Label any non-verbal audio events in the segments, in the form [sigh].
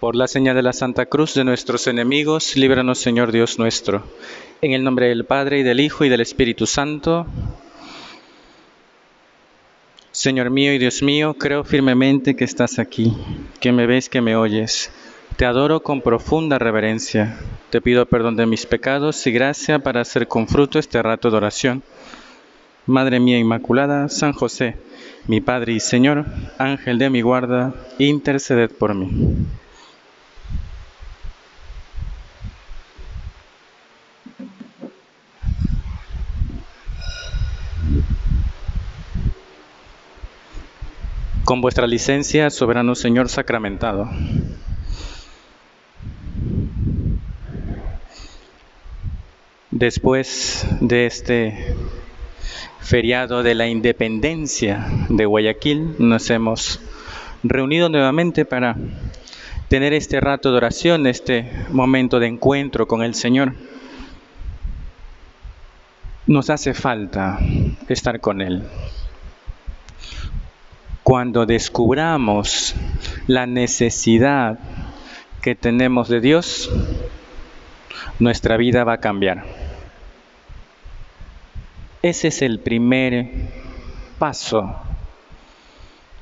Por la señal de la Santa Cruz de nuestros enemigos, líbranos Señor Dios nuestro. En el nombre del Padre y del Hijo y del Espíritu Santo. Señor mío y Dios mío, creo firmemente que estás aquí, que me ves, que me oyes. Te adoro con profunda reverencia. Te pido perdón de mis pecados y gracia para hacer con fruto este rato de oración. Madre mía Inmaculada, San José, mi Padre y Señor, Ángel de mi guarda, interceded por mí. Con vuestra licencia, soberano Señor sacramentado. Después de este feriado de la independencia de Guayaquil, nos hemos reunido nuevamente para tener este rato de oración, este momento de encuentro con el Señor. Nos hace falta estar con Él. Cuando descubramos la necesidad que tenemos de Dios, nuestra vida va a cambiar. Ese es el primer paso,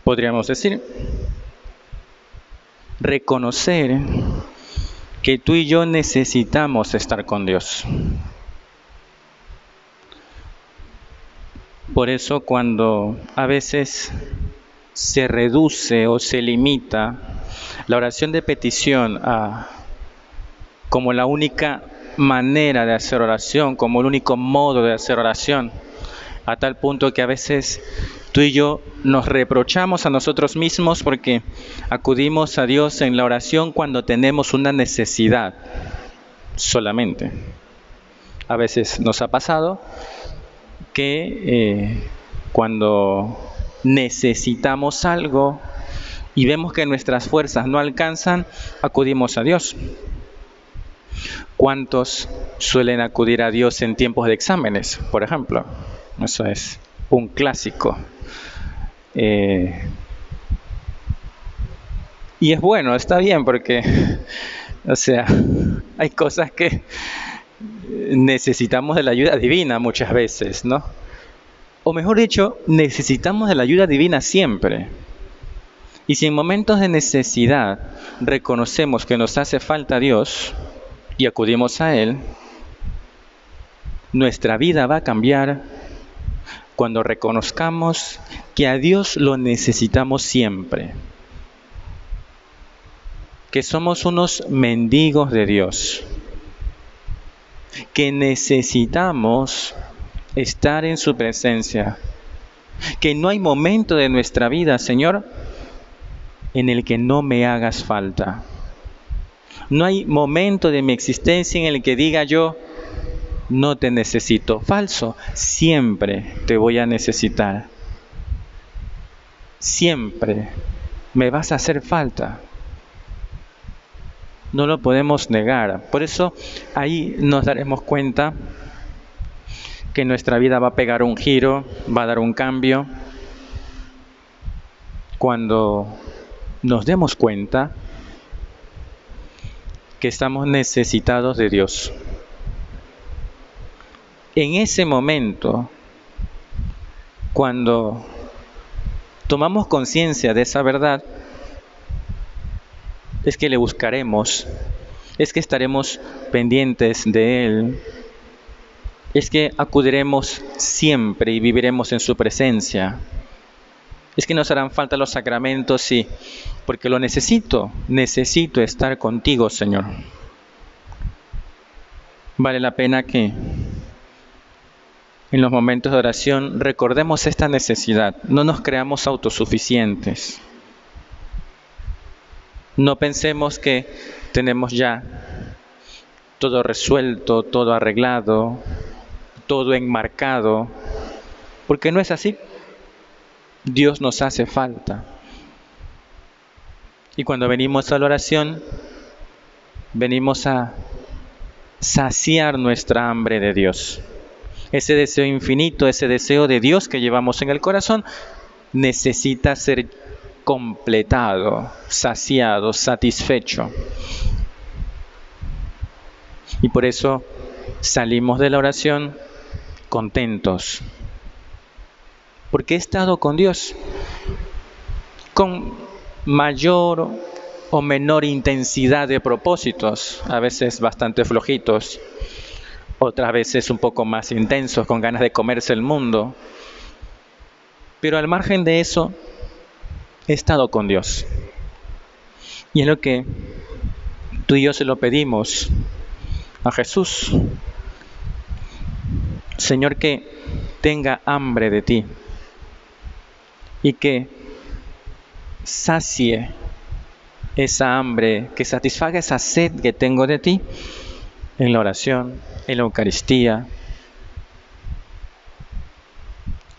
podríamos decir. Reconocer que tú y yo necesitamos estar con Dios. Por eso cuando a veces se reduce o se limita la oración de petición a como la única manera de hacer oración, como el único modo de hacer oración, a tal punto que a veces tú y yo nos reprochamos a nosotros mismos porque acudimos a Dios en la oración cuando tenemos una necesidad solamente. A veces nos ha pasado que eh, cuando necesitamos algo y vemos que nuestras fuerzas no alcanzan, acudimos a Dios. ¿Cuántos suelen acudir a Dios en tiempos de exámenes, por ejemplo? Eso es un clásico. Eh, y es bueno, está bien, porque, o sea, hay cosas que necesitamos de la ayuda divina muchas veces, ¿no? O mejor dicho, necesitamos de la ayuda divina siempre. Y si en momentos de necesidad reconocemos que nos hace falta Dios, y acudimos a Él, nuestra vida va a cambiar cuando reconozcamos que a Dios lo necesitamos siempre, que somos unos mendigos de Dios, que necesitamos estar en su presencia, que no hay momento de nuestra vida, Señor, en el que no me hagas falta. No hay momento de mi existencia en el que diga yo, no te necesito. Falso, siempre te voy a necesitar. Siempre me vas a hacer falta. No lo podemos negar. Por eso ahí nos daremos cuenta que nuestra vida va a pegar un giro, va a dar un cambio. Cuando nos demos cuenta que estamos necesitados de Dios. En ese momento, cuando tomamos conciencia de esa verdad, es que le buscaremos, es que estaremos pendientes de Él, es que acudiremos siempre y viviremos en su presencia. Es que nos harán falta los sacramentos, sí, porque lo necesito, necesito estar contigo, Señor. Vale la pena que en los momentos de oración recordemos esta necesidad, no nos creamos autosuficientes. No pensemos que tenemos ya todo resuelto, todo arreglado, todo enmarcado, porque no es así. Dios nos hace falta. Y cuando venimos a la oración, venimos a saciar nuestra hambre de Dios. Ese deseo infinito, ese deseo de Dios que llevamos en el corazón, necesita ser completado, saciado, satisfecho. Y por eso salimos de la oración contentos. Porque he estado con Dios con mayor o menor intensidad de propósitos, a veces bastante flojitos, otras veces un poco más intensos, con ganas de comerse el mundo. Pero al margen de eso, he estado con Dios. Y es lo que tú y yo se lo pedimos a Jesús. Señor, que tenga hambre de ti y que sacie esa hambre, que satisfaga esa sed que tengo de ti en la oración, en la Eucaristía.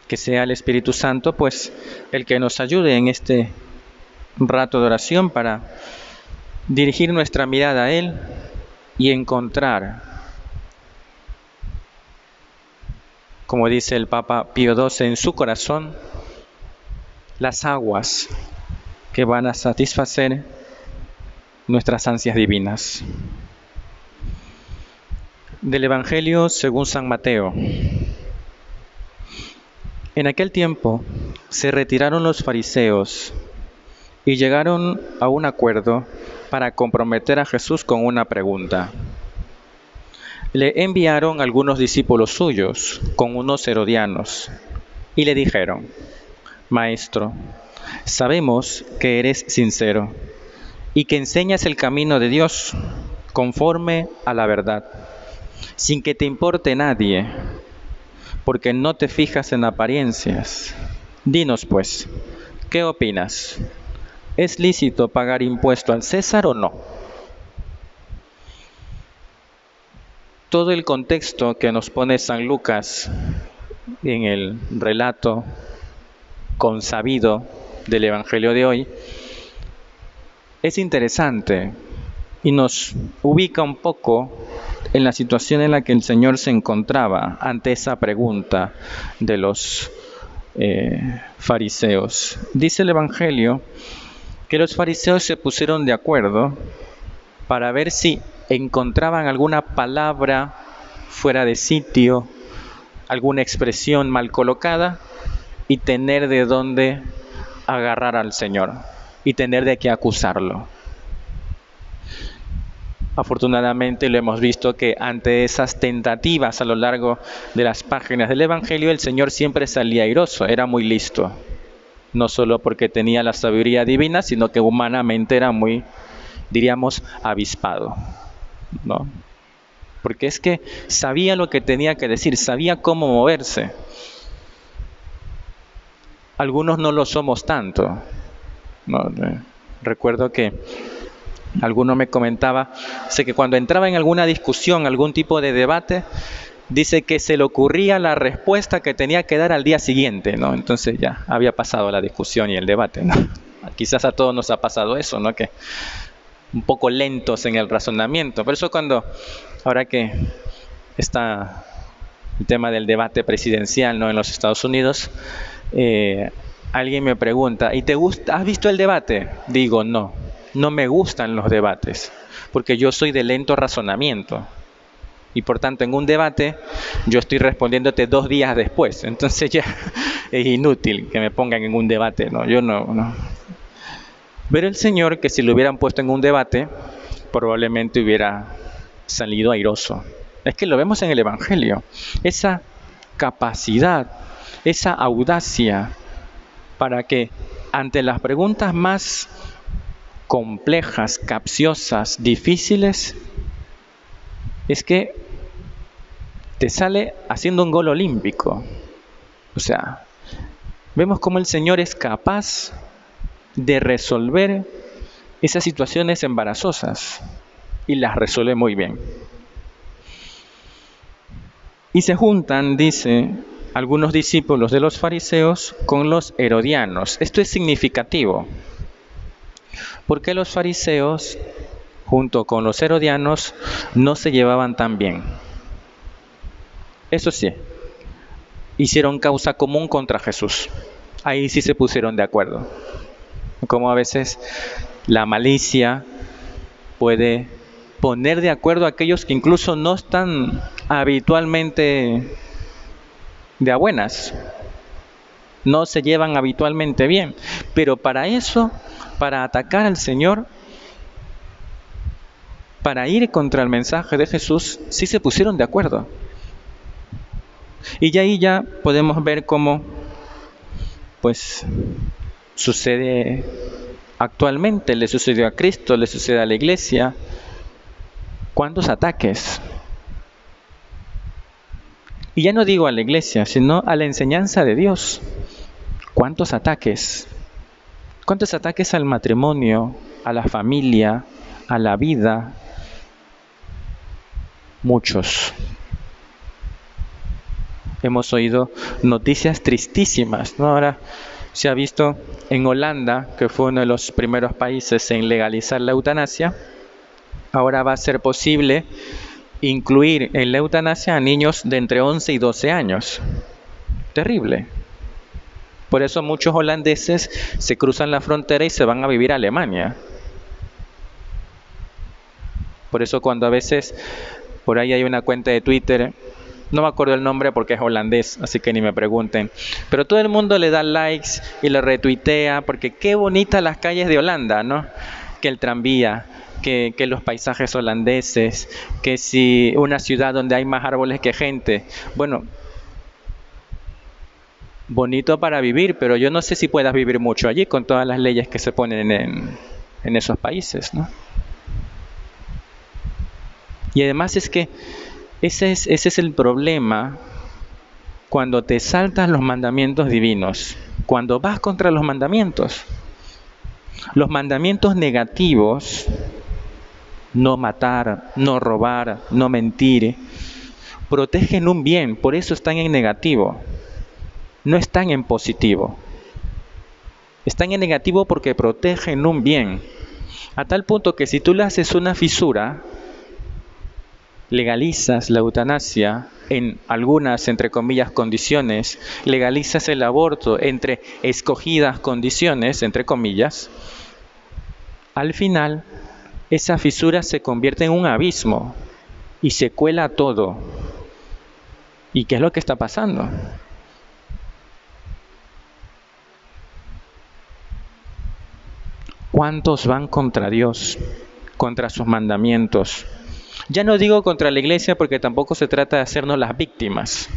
Que sea el Espíritu Santo, pues, el que nos ayude en este rato de oración para dirigir nuestra mirada a Él y encontrar, como dice el Papa Pío XII, en su corazón, las aguas que van a satisfacer nuestras ansias divinas. Del Evangelio según San Mateo. En aquel tiempo se retiraron los fariseos y llegaron a un acuerdo para comprometer a Jesús con una pregunta. Le enviaron algunos discípulos suyos con unos herodianos y le dijeron, Maestro, sabemos que eres sincero y que enseñas el camino de Dios conforme a la verdad, sin que te importe nadie, porque no te fijas en apariencias. Dinos pues, ¿qué opinas? ¿Es lícito pagar impuesto al César o no? Todo el contexto que nos pone San Lucas en el relato consabido del Evangelio de hoy, es interesante y nos ubica un poco en la situación en la que el Señor se encontraba ante esa pregunta de los eh, fariseos. Dice el Evangelio que los fariseos se pusieron de acuerdo para ver si encontraban alguna palabra fuera de sitio, alguna expresión mal colocada y tener de dónde agarrar al Señor y tener de qué acusarlo. Afortunadamente lo hemos visto que ante esas tentativas a lo largo de las páginas del Evangelio, el Señor siempre salía airoso, era muy listo. No solo porque tenía la sabiduría divina, sino que humanamente era muy, diríamos, avispado. ¿No? Porque es que sabía lo que tenía que decir, sabía cómo moverse algunos no lo somos tanto. recuerdo que alguno me comentaba, sé que cuando entraba en alguna discusión, algún tipo de debate, dice que se le ocurría la respuesta que tenía que dar al día siguiente, ¿no? Entonces ya había pasado la discusión y el debate, [laughs] Quizás a todos nos ha pasado eso, ¿no? Que un poco lentos en el razonamiento. Por eso cuando, ahora que está el tema del debate presidencial, ¿no? En los Estados Unidos, eh, alguien me pregunta, ¿y te has visto el debate? Digo, no, no me gustan los debates, porque yo soy de lento razonamiento. Y por tanto, en un debate, yo estoy respondiéndote dos días después. Entonces ya [laughs] es inútil que me pongan en un debate, ¿no? Yo no. Pero el Señor, que si lo hubieran puesto en un debate, probablemente hubiera salido airoso. Es que lo vemos en el Evangelio. Esa capacidad esa audacia para que ante las preguntas más complejas, capciosas, difíciles, es que te sale haciendo un gol olímpico. O sea, vemos cómo el Señor es capaz de resolver esas situaciones embarazosas y las resuelve muy bien. Y se juntan, dice, algunos discípulos de los fariseos con los herodianos. Esto es significativo, porque los fariseos, junto con los herodianos, no se llevaban tan bien. Eso sí, hicieron causa común contra Jesús. Ahí sí se pusieron de acuerdo. Como a veces la malicia puede poner de acuerdo a aquellos que incluso no están habitualmente de a buenas, no se llevan habitualmente bien, pero para eso, para atacar al Señor, para ir contra el mensaje de Jesús, sí se pusieron de acuerdo. Y ya ahí ya podemos ver cómo, pues, sucede actualmente, le sucedió a Cristo, le sucede a la iglesia. ¿Cuántos ataques? Y ya no digo a la iglesia, sino a la enseñanza de Dios. ¿Cuántos ataques? ¿Cuántos ataques al matrimonio, a la familia, a la vida? Muchos hemos oído noticias tristísimas, ¿no? Ahora se ha visto en Holanda, que fue uno de los primeros países en legalizar la eutanasia, ahora va a ser posible incluir en la eutanasia a niños de entre 11 y 12 años. Terrible. Por eso muchos holandeses se cruzan la frontera y se van a vivir a Alemania. Por eso cuando a veces por ahí hay una cuenta de Twitter no me acuerdo el nombre porque es holandés, así que ni me pregunten. Pero todo el mundo le da likes y le retuitea porque qué bonitas las calles de Holanda, ¿no? Que el tranvía, que, los paisajes holandeses, que si una ciudad donde hay más árboles que gente. Bueno, bonito para vivir, pero yo no sé si puedas vivir mucho allí con todas las leyes que se ponen en, en esos países, ¿no? Y además es que ese es, ese es el problema cuando te saltas los mandamientos divinos, cuando vas contra los mandamientos. Los mandamientos negativos, no matar, no robar, no mentir, protegen un bien, por eso están en negativo, no están en positivo. Están en negativo porque protegen un bien, a tal punto que si tú le haces una fisura, legalizas la eutanasia en algunas, entre comillas, condiciones, legalizas el aborto entre escogidas condiciones, entre comillas, al final esa fisura se convierte en un abismo y se cuela todo. ¿Y qué es lo que está pasando? ¿Cuántos van contra Dios, contra sus mandamientos? Ya no digo contra la iglesia porque tampoco se trata de hacernos las víctimas.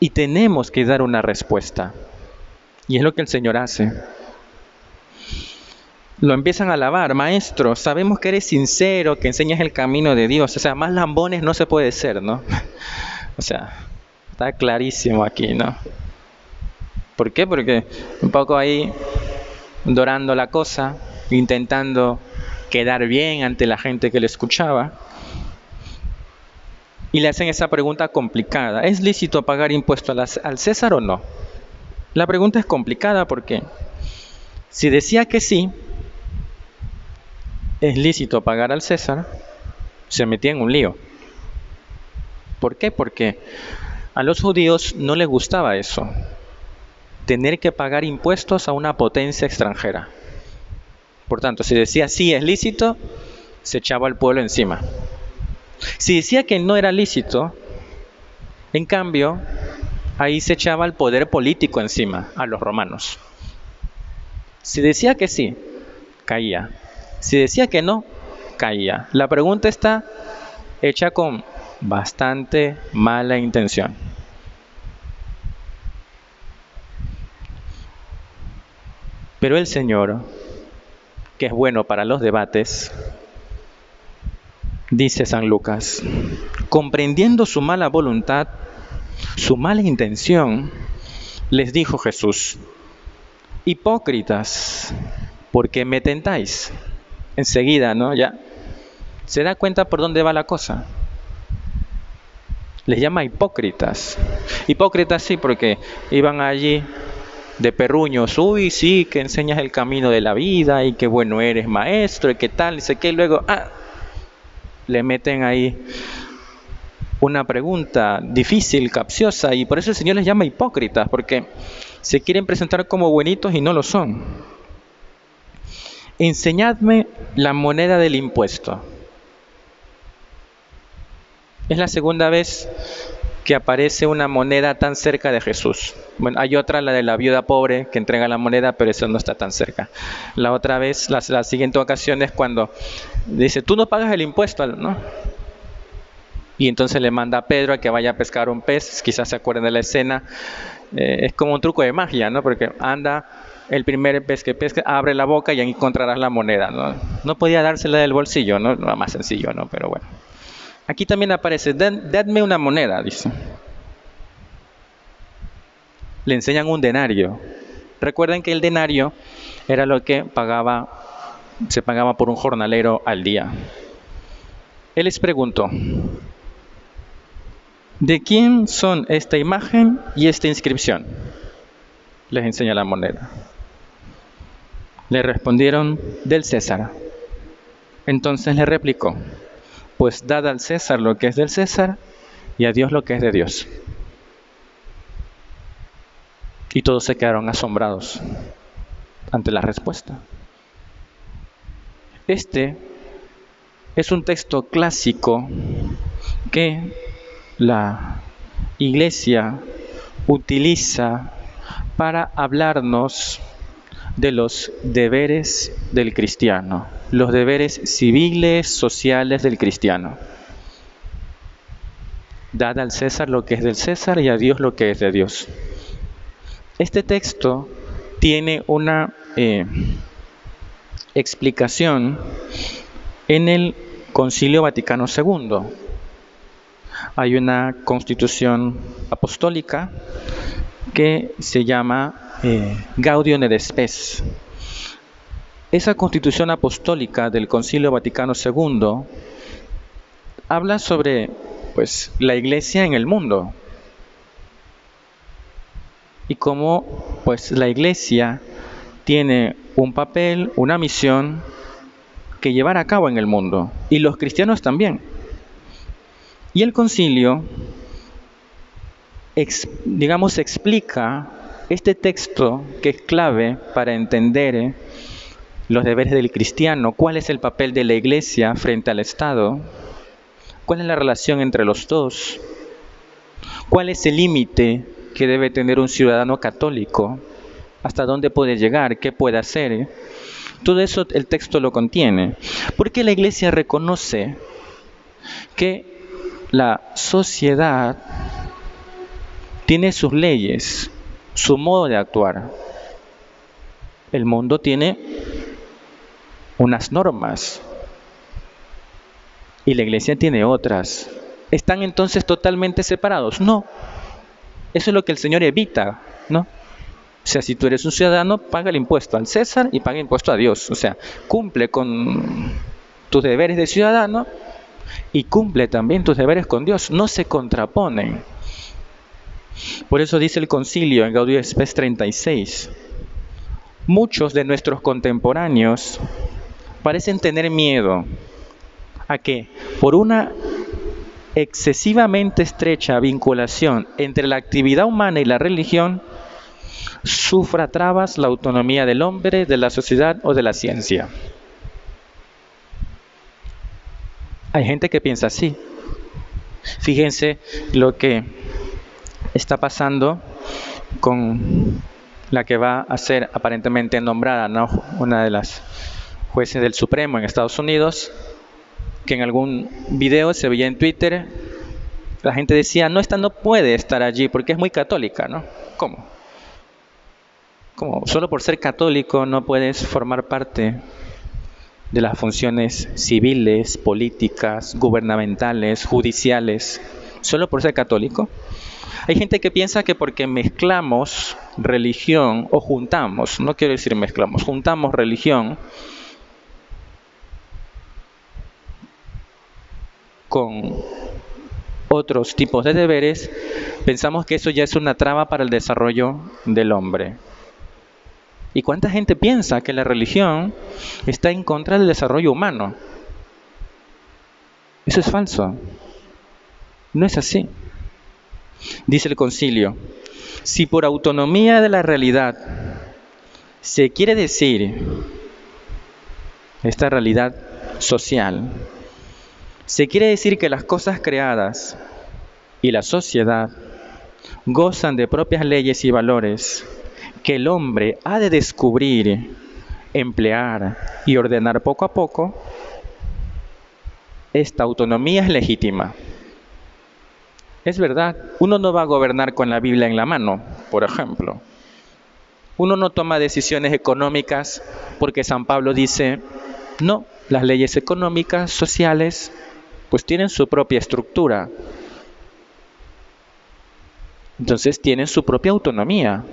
Y tenemos que dar una respuesta. Y es lo que el Señor hace. Lo empiezan a alabar, maestro, sabemos que eres sincero, que enseñas el camino de Dios. O sea, más lambones no se puede ser, ¿no? [laughs] O sea, está clarísimo aquí, ¿no? ¿Por qué? Porque un poco ahí dorando la cosa, intentando quedar bien ante la gente que le escuchaba. Y le hacen esa pregunta complicada. ¿Es lícito pagar impuestos al César o no? La pregunta es complicada porque si decía que sí, es lícito pagar al César, se metía en un lío. ¿Por qué? Porque a los judíos no les gustaba eso, tener que pagar impuestos a una potencia extranjera. Por tanto, si decía sí es lícito, se echaba al pueblo encima. Si decía que no era lícito, en cambio, ahí se echaba el poder político encima a los romanos. Si decía que sí, caía. Si decía que no, caía. La pregunta está hecha con bastante mala intención. Pero el Señor que es bueno para los debates, dice San Lucas, comprendiendo su mala voluntad, su mala intención, les dijo Jesús, hipócritas, ¿por qué me tentáis? Enseguida, ¿no? Ya se da cuenta por dónde va la cosa. Les llama hipócritas. Hipócritas sí, porque iban allí de perruños, uy, sí, que enseñas el camino de la vida y qué bueno eres maestro y qué tal, y sé que luego, ah, le meten ahí una pregunta difícil, capciosa, y por eso el Señor les llama hipócritas, porque se quieren presentar como buenitos y no lo son. Enseñadme la moneda del impuesto. Es la segunda vez que aparece una moneda tan cerca de Jesús. Bueno, hay otra, la de la viuda pobre, que entrega la moneda, pero eso no está tan cerca. La otra vez, la, la siguiente ocasión es cuando dice, tú no pagas el impuesto, ¿no? Y entonces le manda a Pedro a que vaya a pescar un pez, quizás se acuerden de la escena. Eh, es como un truco de magia, ¿no? Porque anda el primer pez que pesca, abre la boca y ahí encontrarás la moneda, ¿no? No podía dársela del bolsillo, ¿no? Más sencillo, ¿no? Pero bueno. Aquí también aparece, dadme una moneda, dice. Le enseñan un denario. Recuerden que el denario era lo que pagaba, se pagaba por un jornalero al día. Él les preguntó, ¿De quién son esta imagen y esta inscripción? Les enseña la moneda. Le respondieron, del César. Entonces le replicó, pues dad al César lo que es del César y a Dios lo que es de Dios. Y todos se quedaron asombrados ante la respuesta. Este es un texto clásico que la iglesia utiliza para hablarnos de los deberes del cristiano, los deberes civiles, sociales del cristiano. Dad al César lo que es del César y a Dios lo que es de Dios. Este texto tiene una eh, explicación en el Concilio Vaticano II hay una constitución apostólica que se llama eh, Gaudium et Spes. Esa constitución apostólica del Concilio Vaticano II habla sobre pues, la iglesia en el mundo y cómo pues, la iglesia tiene un papel, una misión que llevar a cabo en el mundo y los cristianos también. Y el concilio, digamos, explica este texto que es clave para entender los deberes del cristiano, cuál es el papel de la iglesia frente al Estado, cuál es la relación entre los dos, cuál es el límite que debe tener un ciudadano católico, hasta dónde puede llegar, qué puede hacer. Todo eso el texto lo contiene, porque la iglesia reconoce que la sociedad tiene sus leyes, su modo de actuar. El mundo tiene unas normas y la iglesia tiene otras. ¿Están entonces totalmente separados? No. Eso es lo que el Señor evita, ¿no? O sea, si tú eres un ciudadano, paga el impuesto al César y paga el impuesto a Dios. O sea, cumple con tus deberes de ciudadano y cumple también tus deberes con Dios, no se contraponen. Por eso dice el concilio en Gaudium Spes 36, muchos de nuestros contemporáneos parecen tener miedo a que por una excesivamente estrecha vinculación entre la actividad humana y la religión, sufra trabas la autonomía del hombre, de la sociedad o de la ciencia. Hay gente que piensa así. Fíjense lo que está pasando con la que va a ser aparentemente nombrada, ¿no? una de las jueces del Supremo en Estados Unidos, que en algún video se veía en Twitter, la gente decía, no, esta no puede estar allí porque es muy católica, ¿no? ¿Cómo? ¿Cómo? Solo por ser católico no puedes formar parte de las funciones civiles, políticas, gubernamentales, judiciales, solo por ser católico. Hay gente que piensa que porque mezclamos religión o juntamos, no quiero decir mezclamos, juntamos religión con otros tipos de deberes, pensamos que eso ya es una traba para el desarrollo del hombre. ¿Y cuánta gente piensa que la religión está en contra del desarrollo humano? Eso es falso. No es así. Dice el concilio, si por autonomía de la realidad se quiere decir esta realidad social, se quiere decir que las cosas creadas y la sociedad gozan de propias leyes y valores que el hombre ha de descubrir, emplear y ordenar poco a poco, esta autonomía es legítima. Es verdad, uno no va a gobernar con la Biblia en la mano, por ejemplo. Uno no toma decisiones económicas porque San Pablo dice, no, las leyes económicas, sociales, pues tienen su propia estructura. Entonces tienen su propia autonomía.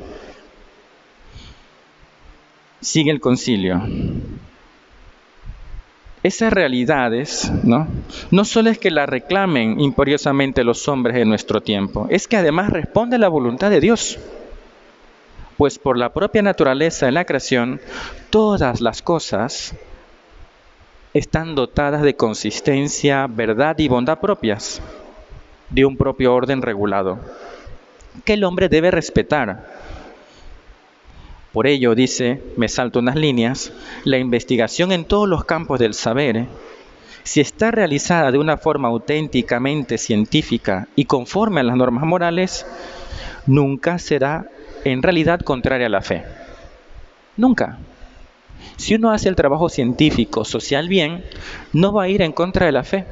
Sigue el concilio. Esas realidades, ¿no? No solo es que la reclamen imperiosamente los hombres de nuestro tiempo, es que además responde a la voluntad de Dios. Pues por la propia naturaleza de la creación, todas las cosas están dotadas de consistencia, verdad y bondad propias, de un propio orden regulado, que el hombre debe respetar. Por ello, dice, me salto unas líneas, la investigación en todos los campos del saber, si está realizada de una forma auténticamente científica y conforme a las normas morales, nunca será en realidad contraria a la fe. Nunca. Si uno hace el trabajo científico, social bien, no va a ir en contra de la fe.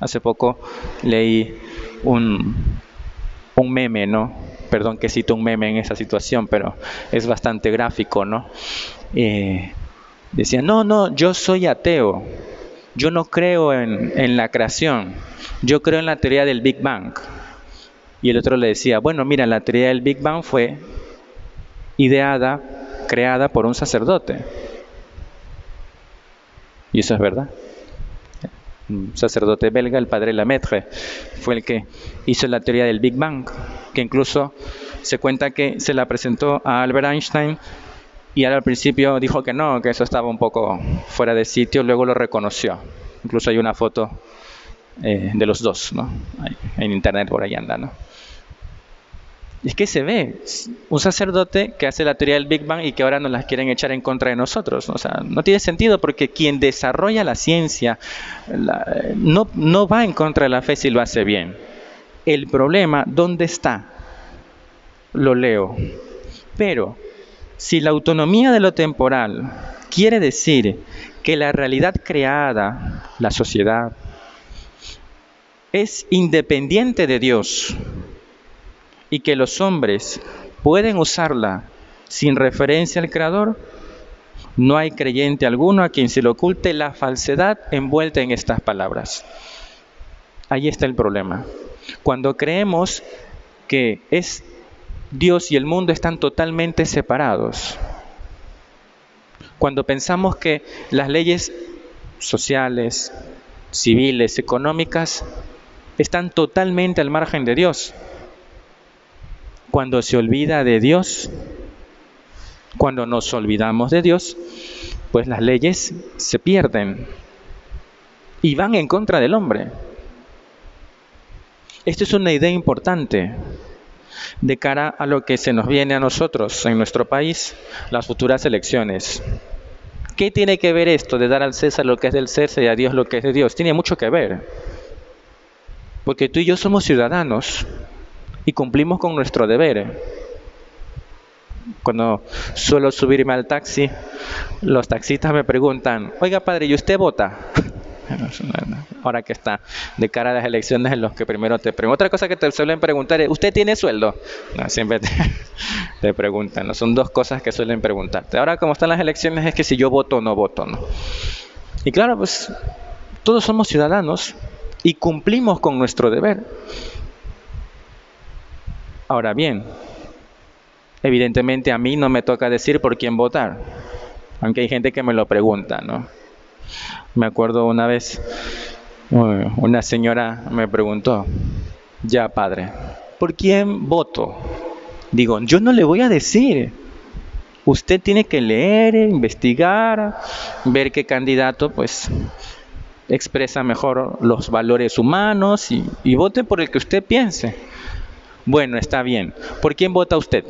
Hace poco leí un, un meme, ¿no? Perdón que cito un meme en esa situación, pero es bastante gráfico, ¿no? Eh, decía, no, no, yo soy ateo, yo no creo en, en la creación, yo creo en la teoría del Big Bang. Y el otro le decía, bueno, mira, la teoría del Big Bang fue ideada creada por un sacerdote. Y eso es verdad. Un sacerdote belga, el padre Lemaitre, fue el que hizo la teoría del Big Bang, que incluso se cuenta que se la presentó a Albert Einstein y al principio dijo que no, que eso estaba un poco fuera de sitio, luego lo reconoció. Incluso hay una foto eh, de los dos, ¿no? En internet por ahí anda, ¿no? Es que se ve un sacerdote que hace la teoría del Big Bang y que ahora nos las quieren echar en contra de nosotros. O sea, no tiene sentido porque quien desarrolla la ciencia no, no va en contra de la fe si lo hace bien. El problema, ¿dónde está? Lo leo. Pero si la autonomía de lo temporal quiere decir que la realidad creada, la sociedad, es independiente de Dios, y que los hombres pueden usarla sin referencia al Creador, no hay creyente alguno a quien se le oculte la falsedad envuelta en estas palabras. Ahí está el problema. Cuando creemos que es Dios y el mundo están totalmente separados, cuando pensamos que las leyes sociales, civiles, económicas, están totalmente al margen de Dios, cuando se olvida de Dios, cuando nos olvidamos de Dios, pues las leyes se pierden y van en contra del hombre. Esto es una idea importante de cara a lo que se nos viene a nosotros en nuestro país, las futuras elecciones. ¿Qué tiene que ver esto de dar al César lo que es del César y a Dios lo que es de Dios? Tiene mucho que ver. Porque tú y yo somos ciudadanos y cumplimos con nuestro deber. Cuando suelo subirme al taxi, los taxistas me preguntan, oiga padre, ¿y usted vota? [laughs] Ahora que está de cara a las elecciones en los que primero te preguntan. Otra cosa que te suelen preguntar es, ¿usted tiene sueldo? [laughs] No, siempre [laughs] te, preguntan, ¿no? son dos cosas que suelen preguntarte. Ahora como están las elecciones es que si yo voto o no voto, ¿no? Y claro, pues todos somos ciudadanos y cumplimos con nuestro deber. Ahora bien, evidentemente a mí no me toca decir por quién votar, aunque hay gente que me lo pregunta, ¿no? Me acuerdo una vez, una señora me preguntó, ya padre, ¿por quién voto? Digo, yo no le voy a decir. Usted tiene que leer, investigar, ver qué candidato, pues, expresa mejor los valores humanos y, y vote por el que usted piense. Bueno, está bien. ¿Por quién vota usted?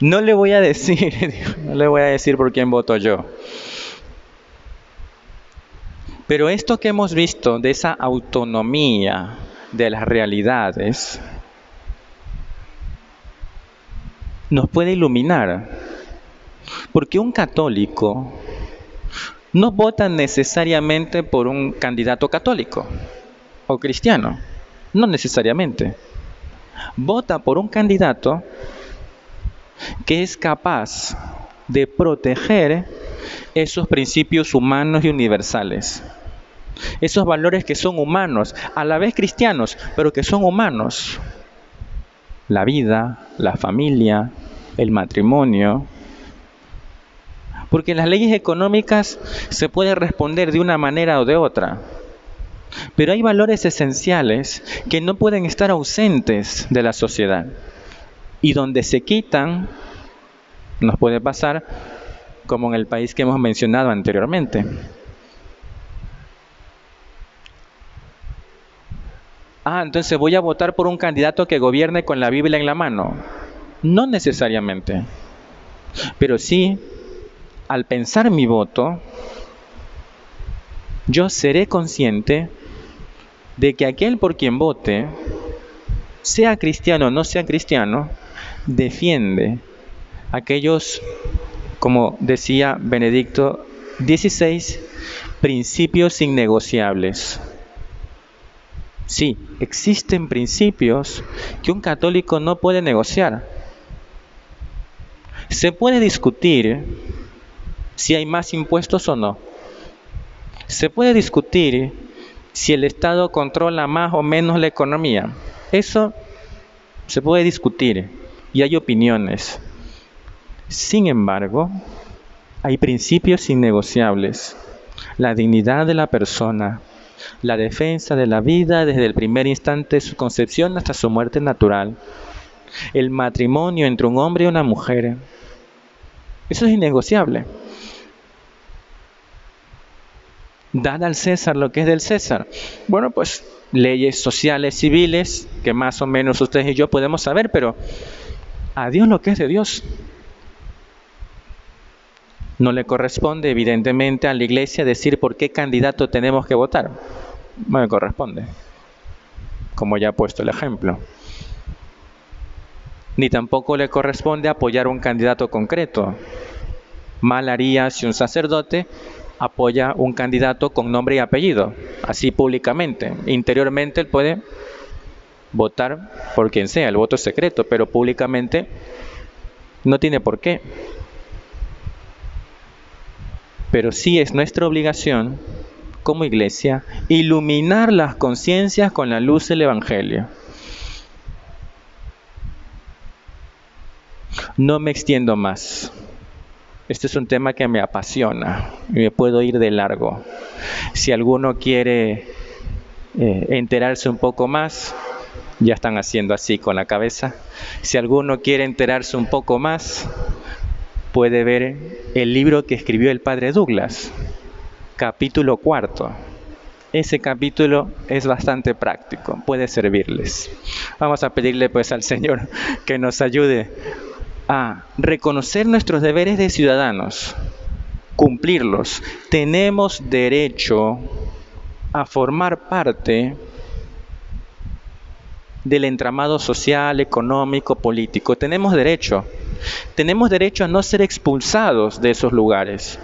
No le voy a decir, [laughs] no le voy a decir por quién voto yo. Pero esto que hemos visto de esa autonomía de las realidades nos puede iluminar. Porque un católico no vota necesariamente por un candidato católico o cristiano. No necesariamente. Vota por un candidato que es capaz de proteger esos principios humanos y universales. Esos valores que son humanos, a la vez cristianos, pero que son humanos. La vida, la familia, el matrimonio. Porque las leyes económicas se pueden responder de una manera o de otra. Pero hay valores esenciales que no pueden estar ausentes de la sociedad. Y donde se quitan, nos puede pasar como en el país que hemos mencionado anteriormente. Ah, entonces voy a votar por un candidato que gobierne con la Biblia en la mano. No necesariamente. Pero sí, al pensar mi voto, yo seré consciente de que aquel por quien vote, sea cristiano o no sea cristiano, defiende aquellos, como decía Benedicto 16, principios innegociables. Sí, existen principios que un católico no puede negociar. Se puede discutir si hay más impuestos o no. Se puede discutir si el Estado controla más o menos la economía. Eso se puede discutir y hay opiniones. Sin embargo, hay principios innegociables. La dignidad de la persona, la defensa de la vida desde el primer instante de su concepción hasta su muerte natural, el matrimonio entre un hombre y una mujer. Eso es innegociable. Dad al César lo que es del César. Bueno, pues leyes sociales, civiles, que más o menos ustedes y yo podemos saber, pero a Dios lo que es de Dios. No le corresponde, evidentemente, a la iglesia decir por qué candidato tenemos que votar. No me corresponde, como ya he puesto el ejemplo. Ni tampoco le corresponde apoyar un candidato concreto. Mal haría si un sacerdote apoya un candidato con nombre y apellido, así públicamente. Interiormente él puede votar por quien sea, el voto es secreto, pero públicamente no tiene por qué pero sí es nuestra obligación como iglesia iluminar las conciencias con la luz del Evangelio. No me extiendo más. Este es un tema que me apasiona y me puedo ir de largo. Si alguno quiere eh, enterarse un poco más, ya están haciendo así con la cabeza. Si alguno quiere enterarse un poco más, puede ver el libro que escribió el padre Douglas, capítulo cuarto. Ese capítulo es bastante práctico, puede servirles. Vamos a pedirle pues al Señor que nos ayude a reconocer nuestros deberes de ciudadanos, cumplirlos. Tenemos derecho a formar parte del entramado social, económico, político. Tenemos derecho tenemos derecho a no ser expulsados de esos lugares.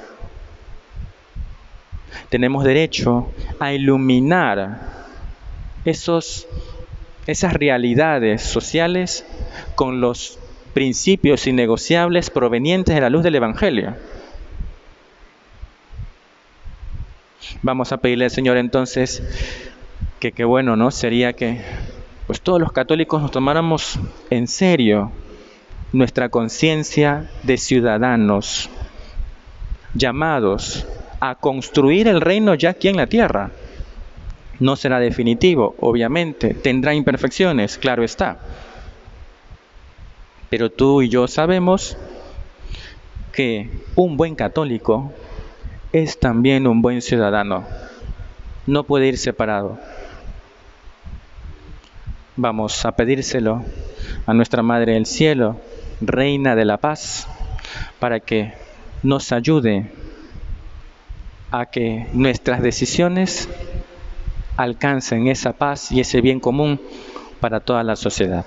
Tenemos derecho a iluminar esos, esas realidades sociales con los principios innegociables provenientes de la luz del Evangelio. Vamos a pedirle al Señor entonces que qué bueno, ¿no? Sería que pues todos los católicos nos tomáramos en serio nuestra conciencia de ciudadanos llamados a construir el reino ya aquí en la tierra. No será definitivo, obviamente, tendrá imperfecciones, claro está. Pero tú y yo sabemos que un buen católico es también un buen ciudadano. No puede ir separado. Vamos a pedírselo a nuestra Madre del Cielo, Reina de la Paz, para que nos ayude a que nuestras decisiones alcancen esa paz y ese bien común para toda la sociedad.